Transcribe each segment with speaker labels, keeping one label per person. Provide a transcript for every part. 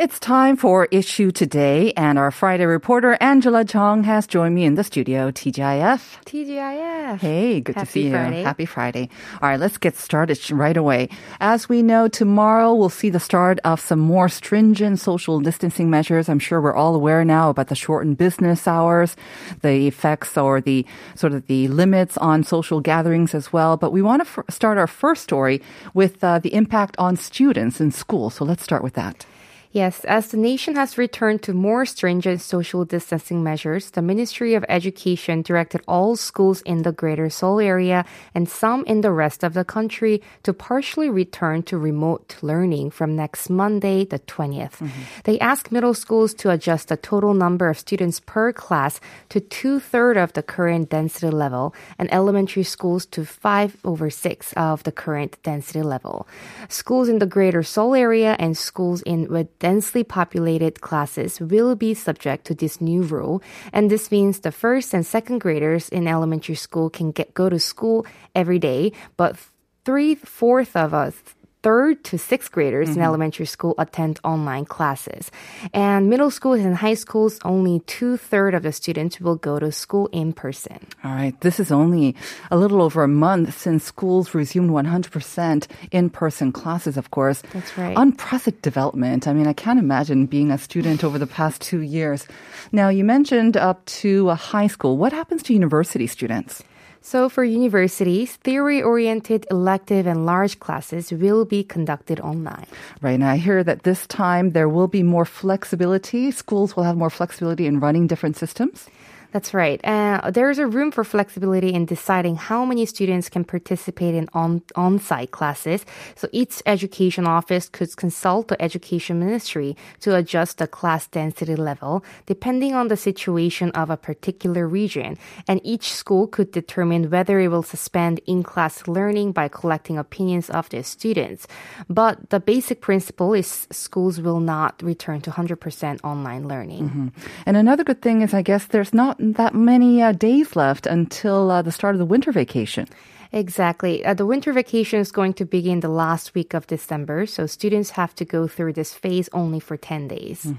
Speaker 1: It's time for Issue Today, and our Friday reporter Angela Chong, has joined me in the studio. TGIF.
Speaker 2: TGIF.
Speaker 1: Hey, good to see
Speaker 2: Friday.
Speaker 1: you. Happy Friday. All right, let's get started right away. As we know, tomorrow we'll see the start of some more stringent social distancing measures. I'm sure we're all aware now about the shortened business hours, the effects or the sort of the limits on social gatherings as well. But we want to f- start our first story with uh, the impact on students in school. So let's start with that.
Speaker 2: Yes, as the nation has returned to more stringent social distancing measures, the Ministry of Education directed all schools in the Greater Seoul area and some in the rest of the country to partially return to remote learning from next Monday, the 20th. Mm-hmm. They asked middle schools to adjust the total number of students per class to two thirds of the current density level and elementary schools to five over six of the current density level. Schools in the Greater Seoul area and schools in with densely populated classes will be subject to this new rule, and this means the first and second graders in elementary school can get go to school every day, but three fourth of us third to sixth graders in mm-hmm. elementary school attend online classes. And middle schools and high schools, only two third of the students will go to school in person.
Speaker 1: All right. This is only a little over a month since schools resumed 100% in person classes, of course.
Speaker 2: That's right.
Speaker 1: Unprecedented development. I mean, I can't imagine being a student over the past two years. Now, you mentioned up to a high school. What happens to university students?
Speaker 2: So for universities, theory-oriented elective and large classes will be conducted online.
Speaker 1: Right now, I hear that this time there will be more flexibility. Schools will have more flexibility in running different systems.
Speaker 2: That's right. Uh, there is a room for flexibility in deciding how many students can participate in on, on-site classes. So each education office could consult the education ministry to adjust the class density level depending on the situation of a particular region. And each school could determine whether it will suspend in-class learning by collecting opinions of their students. But the basic principle is schools will not return to 100% online learning.
Speaker 1: And another good thing is, I guess, there's not that many uh, days left until uh, the start of the winter vacation.
Speaker 2: Exactly. Uh, the winter vacation is going to begin the last week of December, so students have to go through this phase only for 10 days.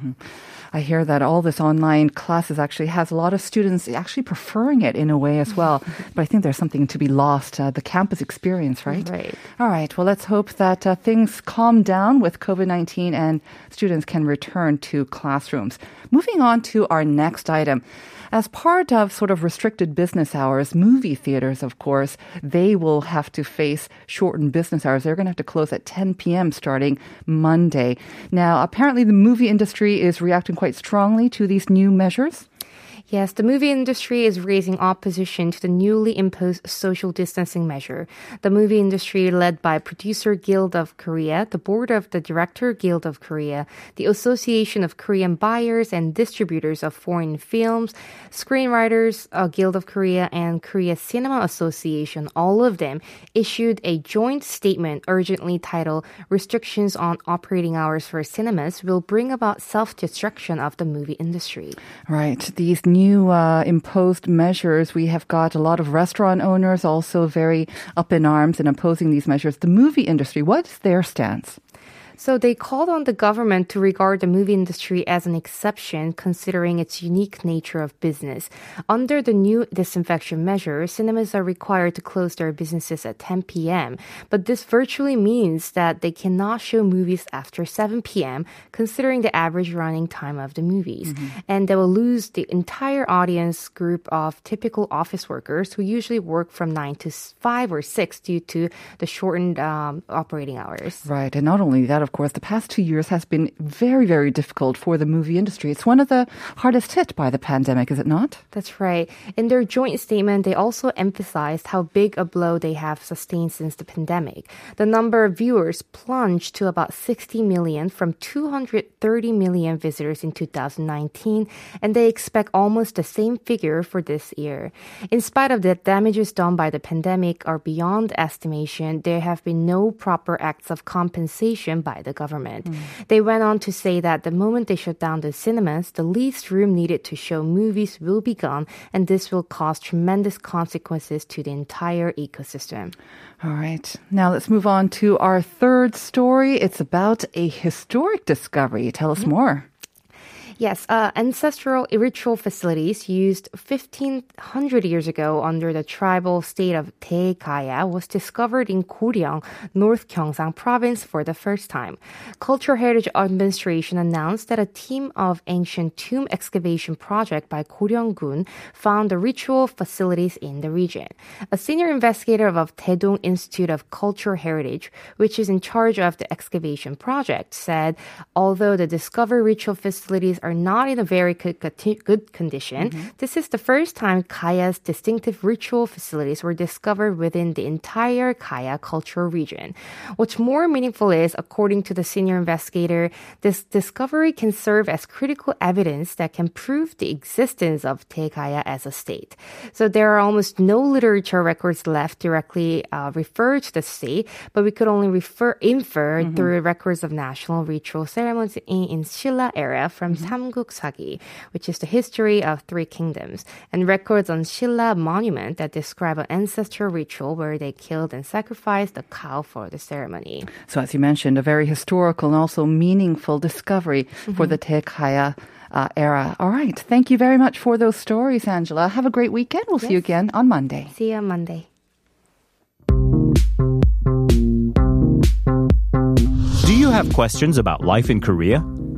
Speaker 1: I hear that all this online classes actually has a lot of students actually preferring it in a way as well. but I think there's something to be lost, uh, the campus experience, right?
Speaker 2: Right.
Speaker 1: All right. Well, let's hope that uh, things calm down with COVID 19 and students can return to classrooms. Moving on to our next item. As part of sort of restricted business hours, movie theaters, of course, they will have to face shortened business hours. They're going to have to close at 10 p.m. starting Monday. Now, apparently the movie industry is reacting quite strongly to these new measures.
Speaker 2: Yes, the movie industry is raising opposition to the newly imposed social distancing measure. The movie industry, led by Producer Guild of Korea, the Board of the Director Guild of Korea, the Association of Korean Buyers and Distributors of Foreign Films, Screenwriters uh, Guild of Korea, and Korea Cinema Association, all of them issued a joint statement urgently titled Restrictions on Operating Hours for Cinemas Will Bring About Self-Destruction of the Movie Industry.
Speaker 1: Right. These new uh, imposed measures, we have got a lot of restaurant owners also very up in arms and opposing these measures. The movie industry, what's their stance?
Speaker 2: So they called on the government to regard the movie industry as an exception considering its unique nature of business. Under the new disinfection measure, cinemas are required to close their businesses at 10 p.m. But this virtually means that they cannot show movies after 7 p.m. considering the average running time of the movies. And they will lose the entire audience group of typical office workers who usually work from 9 to 5 or 6 due to the shortened um, operating hours.
Speaker 1: Right. And not only that, of of course, the past two years has been very, very difficult for the movie industry. It's one of the hardest hit by the pandemic, is it not?
Speaker 2: That's right. In their joint statement, they also emphasized how big a blow they have sustained since the pandemic. The number of viewers plunged to about 60 million from 230 million visitors in 2019, and they expect almost the same figure for this year. In spite of the damages done by the pandemic are beyond estimation, there have been no proper acts of compensation by the government. Mm. They went on to say that the moment they shut down the cinemas, the least room needed to show movies will be gone, and this will cause tremendous consequences to the entire ecosystem.
Speaker 1: All right. Now let's move on to our third story. It's about a historic discovery. Tell us mm-hmm. more.
Speaker 2: Yes, uh, ancestral ritual facilities used 1500 years ago under the tribal state of Daegaya was discovered in Goryeong, North Gyeongsang province for the first time. Cultural Heritage Administration announced that a team of ancient tomb excavation project by Goryeong-gun found the ritual facilities in the region. A senior investigator of Daedong Institute of Cultural Heritage, which is in charge of the excavation project, said although the discovered ritual facilities are are not in a very good, good condition. Mm-hmm. This is the first time Kaya's distinctive ritual facilities were discovered within the entire Kaya cultural region. What's more meaningful is, according to the senior investigator, this discovery can serve as critical evidence that can prove the existence of Daegaya as a state. So there are almost no literature records left directly uh, refer to the state, but we could only refer infer mm-hmm. through records of national ritual ceremonies in, in Shilla era from mm-hmm. Samguk which is the history of three kingdoms, and records on Shilla monument that describe an ancestral ritual where they killed and sacrificed a cow for the ceremony.
Speaker 1: So, as you mentioned, a very historical and also meaningful discovery mm-hmm. for the Daegaya uh, era. All right. Thank you very much for those stories, Angela. Have a great weekend. We'll yes. see you again on Monday.
Speaker 2: See you on Monday.
Speaker 3: Do you have questions about life in Korea?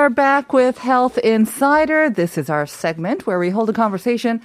Speaker 1: Are back with Health Insider. This is our segment where we hold a conversation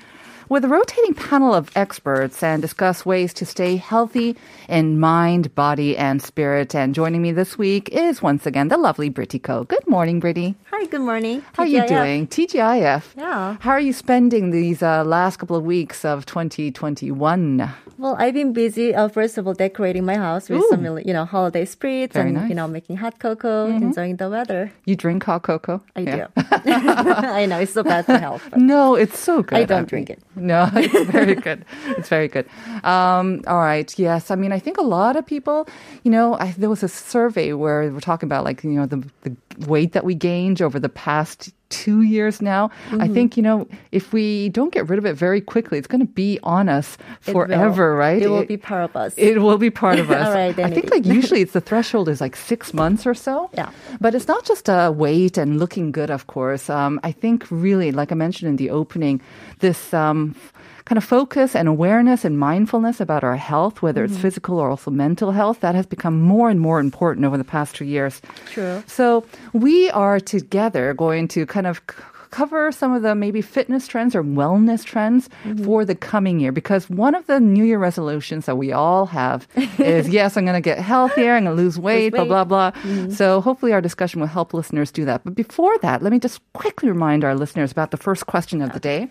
Speaker 1: with a rotating panel of experts and discuss ways to stay healthy in mind, body, and spirit. And joining me this week is once again the lovely Britty Ko. Good morning, Britty.
Speaker 4: Hi, good morning.
Speaker 1: How are you doing? TGIF.
Speaker 4: Yeah.
Speaker 1: How are you spending these uh, last couple of weeks of 2021?
Speaker 4: Well, I've been busy. Uh, first of all, decorating my house with Ooh. some, you know, holiday spirits Very and nice. you know, making hot cocoa, mm-hmm. enjoying the weather.
Speaker 1: You drink hot cocoa?
Speaker 4: I yeah. do. I know it's so bad for health.
Speaker 1: No, it's so good.
Speaker 4: I don't I drink it.
Speaker 1: No, it's very good. It's very good. Um, all right. Yes. I mean, I think a lot of people, you know, I, there was a survey where we're talking about like, you know, the, the weight that we gained over the past two years now. Mm-hmm. I think, you know, if we don't get rid of it very quickly, it's going to be on us forever, right?
Speaker 4: It will it, be part of us.
Speaker 1: It will be part of us.
Speaker 4: All right,
Speaker 1: I think like usually it's the threshold is like six months or so.
Speaker 4: Yeah.
Speaker 1: But it's not just a uh, weight and looking good, of course. Um, I think really, like I mentioned in the opening, this um, kind of focus and awareness and mindfulness about our health, whether mm-hmm. it's physical or also mental health, that has become more and more important over the past two years.
Speaker 4: True.
Speaker 1: So we are together going to kind of cover some of the maybe fitness trends or wellness trends mm-hmm. for the coming year because one of the New Year resolutions that we all have is yes, I'm going to get healthier, I'm going to lose weight, blah, blah, blah. Mm-hmm. So hopefully our discussion will help listeners do that. But before that, let me just quickly remind our listeners about the first question of the day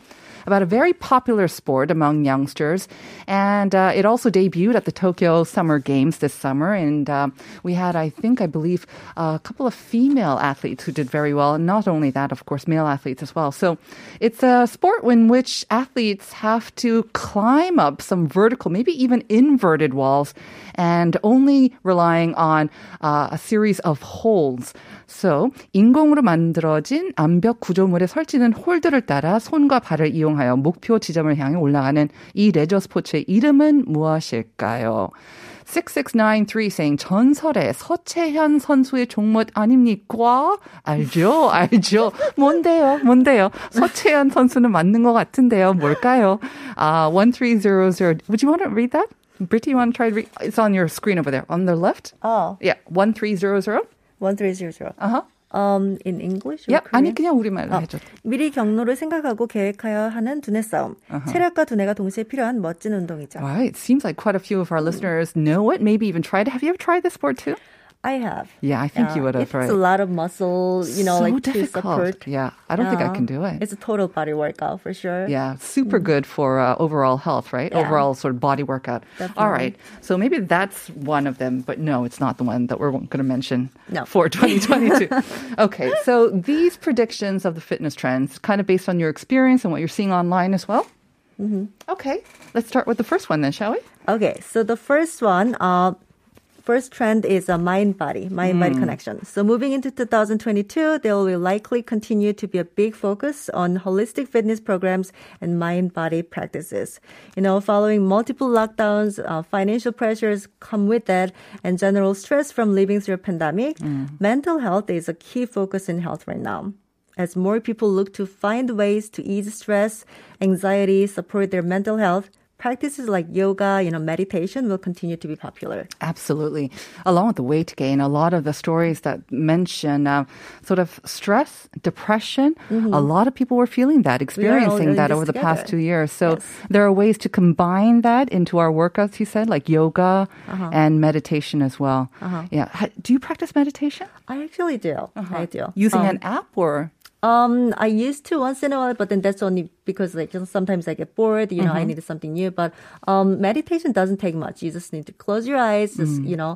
Speaker 1: about a very popular sport among youngsters. And uh, it also debuted at the Tokyo Summer Games this summer. And uh, we had, I think, I believe, a couple of female athletes who did very well. And not only that, of course, male athletes as well. So it's a sport in which athletes have to climb up some vertical, maybe even inverted walls, and only relying on uh, a series of holds. So 인공으로 만들어진 암벽 구조물에 설치된 홀더를 따라 손과 발을 이용하여 목표 지점을 향해 올라가는 이 레저 스포츠의 이름은 무엇일까요? 6693 saying 전설의 서채현 선수의 종목 아닙니까? 알죠, 알죠. 뭔데요, 뭔데요. 서채현 선수는 맞는 것 같은데요. 뭘까요? Uh, 1300. Would you want to read that? Brittany, you want to try to read? It's on your screen over there. On the left?
Speaker 4: Oh.
Speaker 1: Yeah, 1300.
Speaker 4: 1300.
Speaker 1: Uh-huh.
Speaker 4: Um, in English? Korean?
Speaker 1: 아니 그냥 우리말로
Speaker 4: 어,
Speaker 1: 해줘.
Speaker 4: 미리 경로를 생각하고 계획하여 하는 두뇌 싸움. 체력과 두뇌가 동시에 필요한 멋진 운동이죠.
Speaker 1: Right. Seems like quite a few of our listeners know it. Maybe even tried. Have you ever tried this sport too?
Speaker 4: I have.
Speaker 1: Yeah, I think
Speaker 4: Yeah,
Speaker 1: you would have.
Speaker 4: It's
Speaker 1: right?
Speaker 4: a lot of muscle, you know,
Speaker 1: so
Speaker 4: like to support.
Speaker 1: Yeah, I don't think I can do it.
Speaker 4: It's a total body workout for sure.
Speaker 1: Yeah, super good for uh, overall health, right?
Speaker 4: Yeah.
Speaker 1: Overall sort of body workout.
Speaker 4: Definitely.
Speaker 1: All right. So maybe that's one of them, but no, it's not the one that we're going to mention
Speaker 4: No.
Speaker 1: for 2022. okay, so these predictions of the fitness trends, kind of based on your experience and what you're seeing online as well. Mm-hmm. Okay, let's start with the first one then, shall we?
Speaker 4: Okay, so the first one, uh, first trend is a mind body, mind body connection. So moving into 2022, there will likely continue to be a big focus on holistic fitness programs and mind body practices. You know, following multiple lockdowns, uh, financial pressures come with that, and general stress from living through a pandemic, mental health is a key focus in health right now. As more people look to find ways to ease stress, anxiety, support their mental health, practices like yoga, you know, meditation will continue to be popular.
Speaker 1: Absolutely. Along with the weight gain, a lot of the stories that mention uh, sort of stress, depression, a lot of people were feeling that, experiencing that over the past two years. So
Speaker 4: Yes.
Speaker 1: there are ways to combine that into our workouts, you said, like yoga and meditation as well. Yeah. Do you practice meditation?
Speaker 4: I actually do. I do.
Speaker 1: Using
Speaker 4: um,
Speaker 1: an app or?
Speaker 4: Um, I used to once in a while, but then that's only because like sometimes I get bored. You know, I needed something new. But um, meditation doesn't take much. You just need to close your eyes, just you know,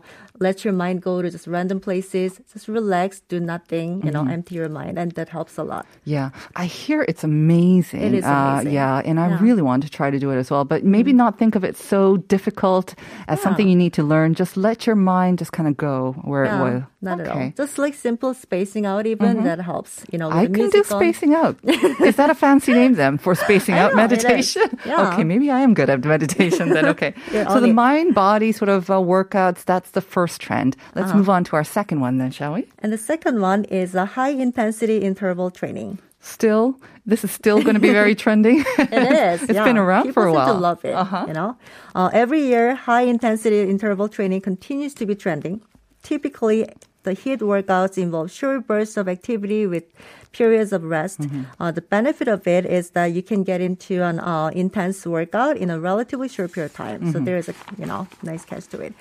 Speaker 4: let your mind go to just random places, just relax, do nothing. You know, empty your mind, and that helps a lot.
Speaker 1: Yeah, I hear it's amazing.
Speaker 4: It is
Speaker 1: Uh,
Speaker 4: amazing.
Speaker 1: yeah, and I
Speaker 4: Yeah.
Speaker 1: really want to try to do it as well, but maybe not think of it so difficult as something you need to learn. Just let your mind just kind of go where it will.
Speaker 4: Not at all. Just like simple spacing out, even that helps. You know,
Speaker 1: I can do
Speaker 4: on.
Speaker 1: spacing out. Is that a fancy name then for spacing out
Speaker 4: know,
Speaker 1: meditation?
Speaker 4: Yeah.
Speaker 1: Okay, maybe I am good at meditation then. Okay.
Speaker 4: You're
Speaker 1: so the mind body sort of uh, workouts, that's the first trend. Let's
Speaker 4: Uh-huh.
Speaker 1: move on to our second one then, shall we?
Speaker 4: And the second one is a high intensity interval training.
Speaker 1: Still, this is still going to be very trending.
Speaker 4: It is.
Speaker 1: It's
Speaker 4: yeah.
Speaker 1: been around
Speaker 4: People
Speaker 1: for a while.
Speaker 4: to love it.
Speaker 1: Uh-huh.
Speaker 4: You know, uh, every year, high intensity interval training continues to be trending. Typically, the HIIT workouts involve short bursts of activity with periods of rest.
Speaker 1: Mm-hmm.
Speaker 4: Uh, the benefit of it is that you can get into an uh, intense workout in a relatively short period of time.
Speaker 1: Mm-hmm.
Speaker 4: So there is a you know nice catch to it.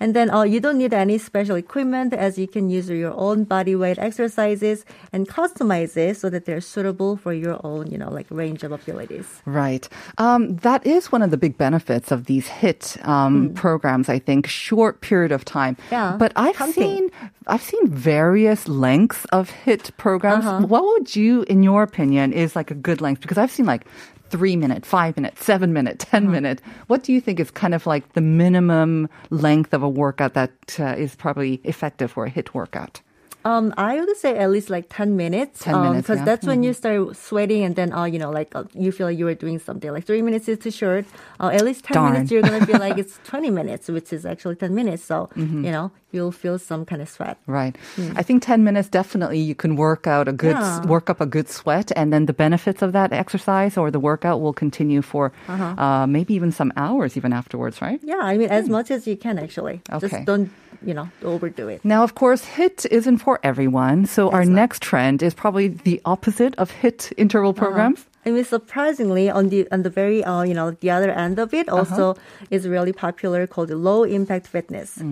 Speaker 4: And then uh, you don't need any special equipment as you can use your own body weight exercises and customize it so that they're suitable for your own you know like range of abilities.
Speaker 1: Right. Um, that is one of the big benefits of these HIIT um, programs. I think short period of time.
Speaker 4: Yeah,
Speaker 1: But I've seen I've seen various lengths of HIIT programs.
Speaker 4: Uh-huh.
Speaker 1: What would you, in your opinion, is like a good length? Because I've seen like three minute, five minute, seven minute, 10
Speaker 4: Uh-huh.
Speaker 1: minute. What do you think is kind of like the minimum length of a workout that uh, is probably effective for a HIIT workout?
Speaker 4: Um, I would say at least like 10 minutes.
Speaker 1: 10 minutes,
Speaker 4: Because
Speaker 1: yeah.
Speaker 4: that's when you start sweating and then, uh, you know, like uh, you feel like you were doing something. Like three minutes is too short. Uh, at least 10
Speaker 1: Darn.
Speaker 4: minutes, you're going to feel like it's 20 minutes, which is actually 10 minutes. So,
Speaker 1: Mm-hmm.
Speaker 4: you know, you'll feel some kind of sweat.
Speaker 1: Right. I think 10 minutes definitely you can work out a good,
Speaker 4: Yeah.
Speaker 1: work up a good sweat and then the benefits of that exercise or the workout will continue for uh maybe even some hours even afterwards, right?
Speaker 4: Yeah, I mean, as much as you can actually.
Speaker 1: Okay.
Speaker 4: Just don't, you know, overdo it.
Speaker 1: Now, of course, HIIT isn't for everyone. So our
Speaker 4: That's right.
Speaker 1: next trend is probably the opposite of HIIT interval programs.
Speaker 4: I mean, surprisingly, on the on the very uh, you know the other end of it, also is really popular called low impact fitness.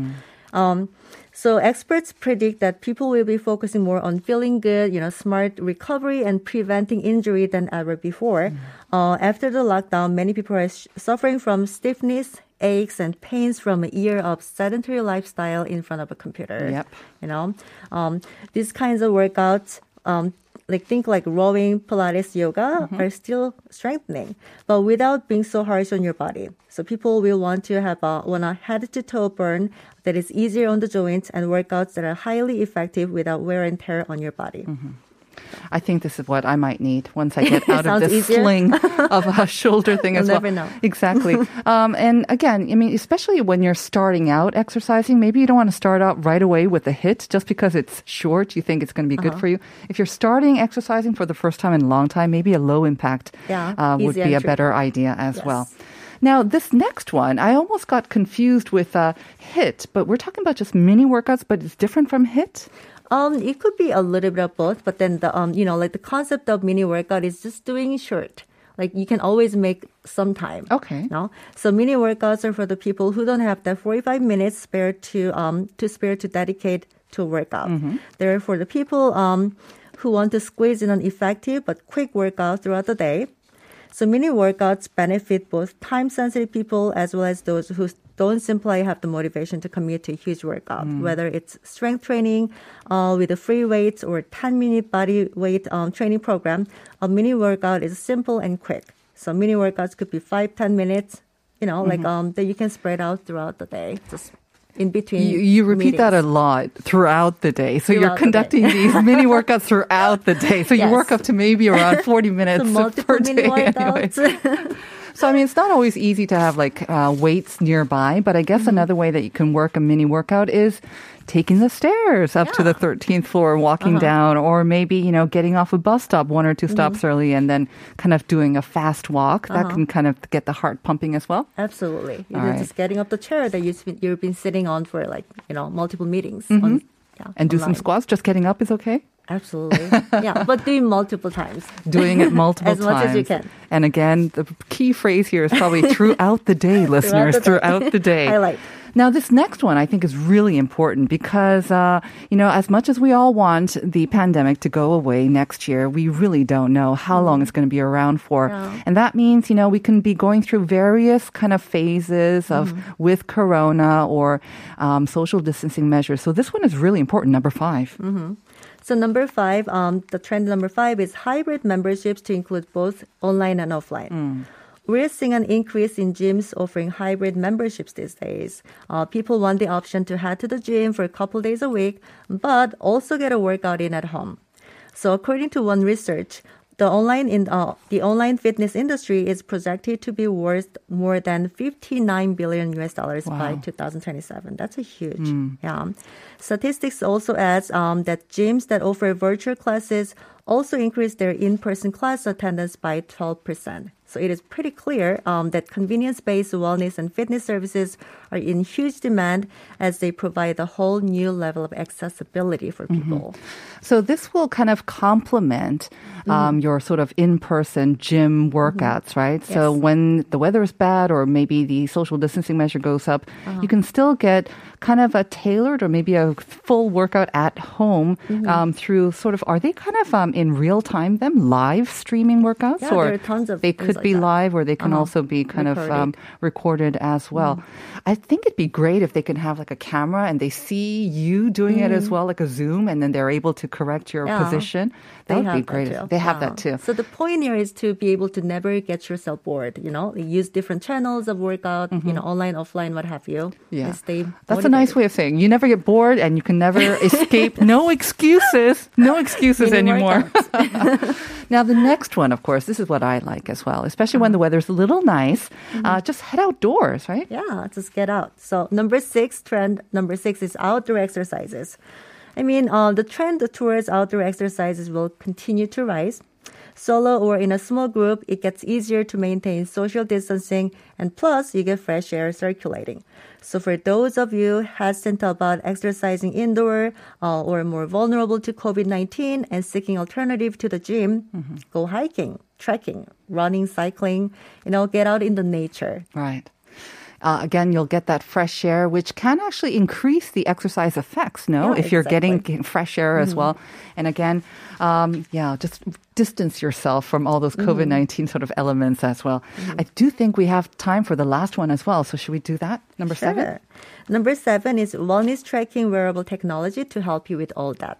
Speaker 4: Um, so experts predict that people will be focusing more on feeling good, you know, smart recovery and preventing injury than ever before. Uh, after the lockdown, many people are sh- suffering from stiffness, aches, and pains from a year of sedentary lifestyle in front of a computer.
Speaker 1: Yep.
Speaker 4: You know, um, these kinds of workouts, um, like think like rowing, Pilates, yoga are still strengthening, but without being so harsh on your body. So people will want to have a, want a head to toe burn that is easier on the joints and workouts that are highly effective without wear and tear on your body.
Speaker 1: I think this is what I might need once I get out of this
Speaker 4: easier.
Speaker 1: sling of a shoulder thing as well. Exactly. um, and again, I mean, especially when you're starting out exercising, maybe you don't want to start out right away with a HIIT just because it's short. You think it's going to be good
Speaker 4: Uh-huh.
Speaker 1: for you. If you're starting exercising for the first time in a long time, maybe a low impact
Speaker 4: Yeah,
Speaker 1: uh, would be a better idea as
Speaker 4: Yes.
Speaker 1: well. Now, this next one, I almost got confused with uh, HIIT, but we're talking about just mini workouts, but it's different from HIIT.
Speaker 4: Um, it could be a little bit of both, but then the um, you know, like the concept of mini workout is just doing short. Like you can always make some time.
Speaker 1: Okay.
Speaker 4: No, so mini workouts are for the people who don't have that 45 minutes spare to um to spare to dedicate to a workout. They're for the people um who want to squeeze in an effective but quick workout throughout the day. So mini workouts benefit both time-sensitive people as well as those who don't simply have the motivation to commit to a huge workout, whether it's strength training uh, with the free weights or 10-minute body weight um, training program. A mini workout is simple and quick. So mini workouts could be five, 10 minutes, you know, like um, that you can spread out throughout the day, just in between.
Speaker 1: You, you repeat that a lot throughout the day. So you're
Speaker 4: Throughout the
Speaker 1: conducting these mini workouts throughout the day. So you work up to maybe around 40 minutes
Speaker 4: So
Speaker 1: per day. anyway. So I mean, it's not always easy to have like uh, weights nearby, but I guess
Speaker 4: Mm-hmm.
Speaker 1: another way that you can work a mini workout is taking the stairs up to the 13th floor, walking
Speaker 4: Uh-huh.
Speaker 1: down, or maybe you know getting off a bus stop one or 2
Speaker 4: Mm-hmm.
Speaker 1: stops early, and then kind of doing a fast walk. That
Speaker 4: Uh-huh.
Speaker 1: can kind of get the heart pumping as well.
Speaker 4: Absolutely. You're
Speaker 1: right.
Speaker 4: just getting up the chair that you've been, you've been sitting on for like, you know, multiple meetings. On, yeah,
Speaker 1: Mm-hmm. And do some squats. Just getting up is okay.
Speaker 4: Absolutely. yeah, but doing multiple times.
Speaker 1: doing it multiple
Speaker 4: As much
Speaker 1: times.
Speaker 4: as you can.
Speaker 1: And again, the key phrase here is probably throughout the day, listeners,
Speaker 4: the day.
Speaker 1: throughout the day.
Speaker 4: Highlight.
Speaker 1: Now, this next one I think is really important because, uh, you know, as much as we all want the pandemic to go away next year, we really don't know how long it's going to be around for.
Speaker 4: Yeah.
Speaker 1: And that means, you know, we can be going through various kind of phases of with corona or um, social distancing measures. So this one is really important, number 5
Speaker 4: So number five, um, the trend number five is hybrid memberships to include both online and offline. We're seeing an increase in gyms offering hybrid memberships these days. Uh, people want the option to head to the gym for a couple days a week, but also get a workout in at home. So according to one research, the online in uh, the online fitness industry is projected to be worth more than 59 billion US dollars by 2027. That's a huge. Yeah. Statistics also adds um, that gyms that offer virtual classes also increase their in-person class attendance by 12%. So it is pretty clear um, that convenience-based wellness and fitness services are in huge demand as they provide a whole new level of accessibility for people.
Speaker 1: So this will kind of complement um, your sort of in-person gym workouts, right? So when the weather is bad or maybe the social distancing measure goes up, you can still get kind of a tailored or maybe a full workout at home um, through sort of, are they kind of um, in real time, them live streaming workouts?
Speaker 4: Yeah,
Speaker 1: or
Speaker 4: there are tons of
Speaker 1: they could
Speaker 4: like
Speaker 1: be
Speaker 4: that.
Speaker 1: live or they can
Speaker 4: Uh-huh.
Speaker 1: also be kind of um,
Speaker 4: Recorded.
Speaker 1: as well. I think it'd be great if they can have like a camera and they see you doing it as well, like a Zoom, and then they're able to correct your
Speaker 4: Yeah.
Speaker 1: position. That
Speaker 4: They
Speaker 1: would be great.
Speaker 4: That
Speaker 1: if
Speaker 4: too.
Speaker 1: they have
Speaker 4: Yeah.
Speaker 1: that too.
Speaker 4: So the point here is to be able to never get yourself bored. You know, use different channels of workout. You know, online, offline, what have you.
Speaker 1: Mm-hmm. Yeah.
Speaker 4: stay.
Speaker 1: That's a nice way of saying you never get bored and you can never escape. No excuses. No excuses
Speaker 4: Mini
Speaker 1: anymore. now, the next one, of course, this is what I like as well, especially when the weather's a little nice. Uh, just head outdoors, right?
Speaker 4: Yeah, just get out. So number six trend. Number six is outdoor exercises. I mean, uh, the trend towards outdoor exercises will continue to rise. Solo or in a small group, it gets easier to maintain social distancing, and plus, you get fresh air circulating. So, for those of you hesitant about exercising indoor uh, or more vulnerable to COVID 19 and seeking alternative to the gym, go hiking, trekking, running, cycling, you know, get out in the nature.
Speaker 1: Right. Uh, again, you'll get that fresh air, which can actually increase the exercise effects, no?
Speaker 4: Yeah,
Speaker 1: if you're getting
Speaker 4: exactly. Mm-hmm.
Speaker 1: fresh air as well. And again, um, yeah, just distance yourself from all those
Speaker 4: Mm-hmm.
Speaker 1: COVID 19 sort of elements as well. I do think we have time for the last one as well. So, should we do that? Number seven?
Speaker 4: Number seven is wellness tracking wearable technology to help you with all that.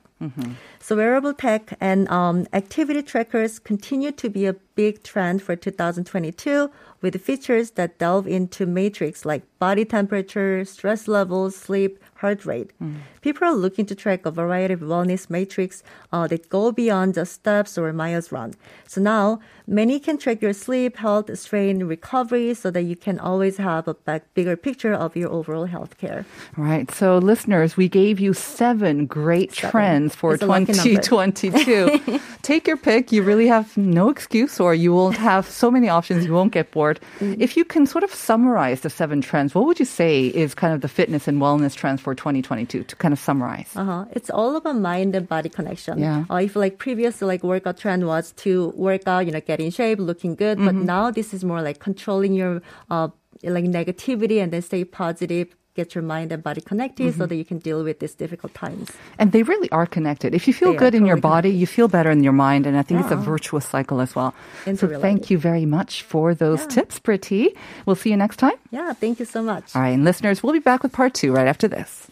Speaker 4: So wearable tech and um, activity trackers continue to be a big trend for 2022 with features that delve into metrics like body temperature, stress levels, sleep, heart rate. People are looking to track a variety of wellness metrics uh, that go beyond just steps or miles run. So now, many can track your sleep, health, strain, recovery, so that you can always have a back, bigger picture of your overall health care.
Speaker 1: Right. So, listeners, we gave you seven great
Speaker 4: Seven.
Speaker 1: trends for
Speaker 4: It's a lucky number.
Speaker 1: 2022. Take your pick. You really have no excuse, or you will have so many options you won't get bored.
Speaker 4: Mm-hmm.
Speaker 1: If you can sort of summarize the seven trends, what would you say is kind of the fitness and wellness trends for 2022 to kind of summarize?
Speaker 4: Uh-huh. It's all about mind and body connection.
Speaker 1: Yeah.
Speaker 4: Uh, if like previous like workout trend was to work out, you know, get in shape, looking good, but
Speaker 1: Mm-hmm.
Speaker 4: now this is more like controlling your uh like negativity and then stay positive. Get your mind and body connected
Speaker 1: Mm-hmm.
Speaker 4: so that you can deal with these difficult times.
Speaker 1: And they really are connected. If you feel
Speaker 4: They
Speaker 1: good in your
Speaker 4: totally
Speaker 1: body, you feel better in your mind. And I think it's a virtuous cycle as well. So thank you very much for those tips, Britty. We'll see you next time.
Speaker 4: Yeah, thank you so much.
Speaker 1: All right, and listeners, we'll be back with part two right after this.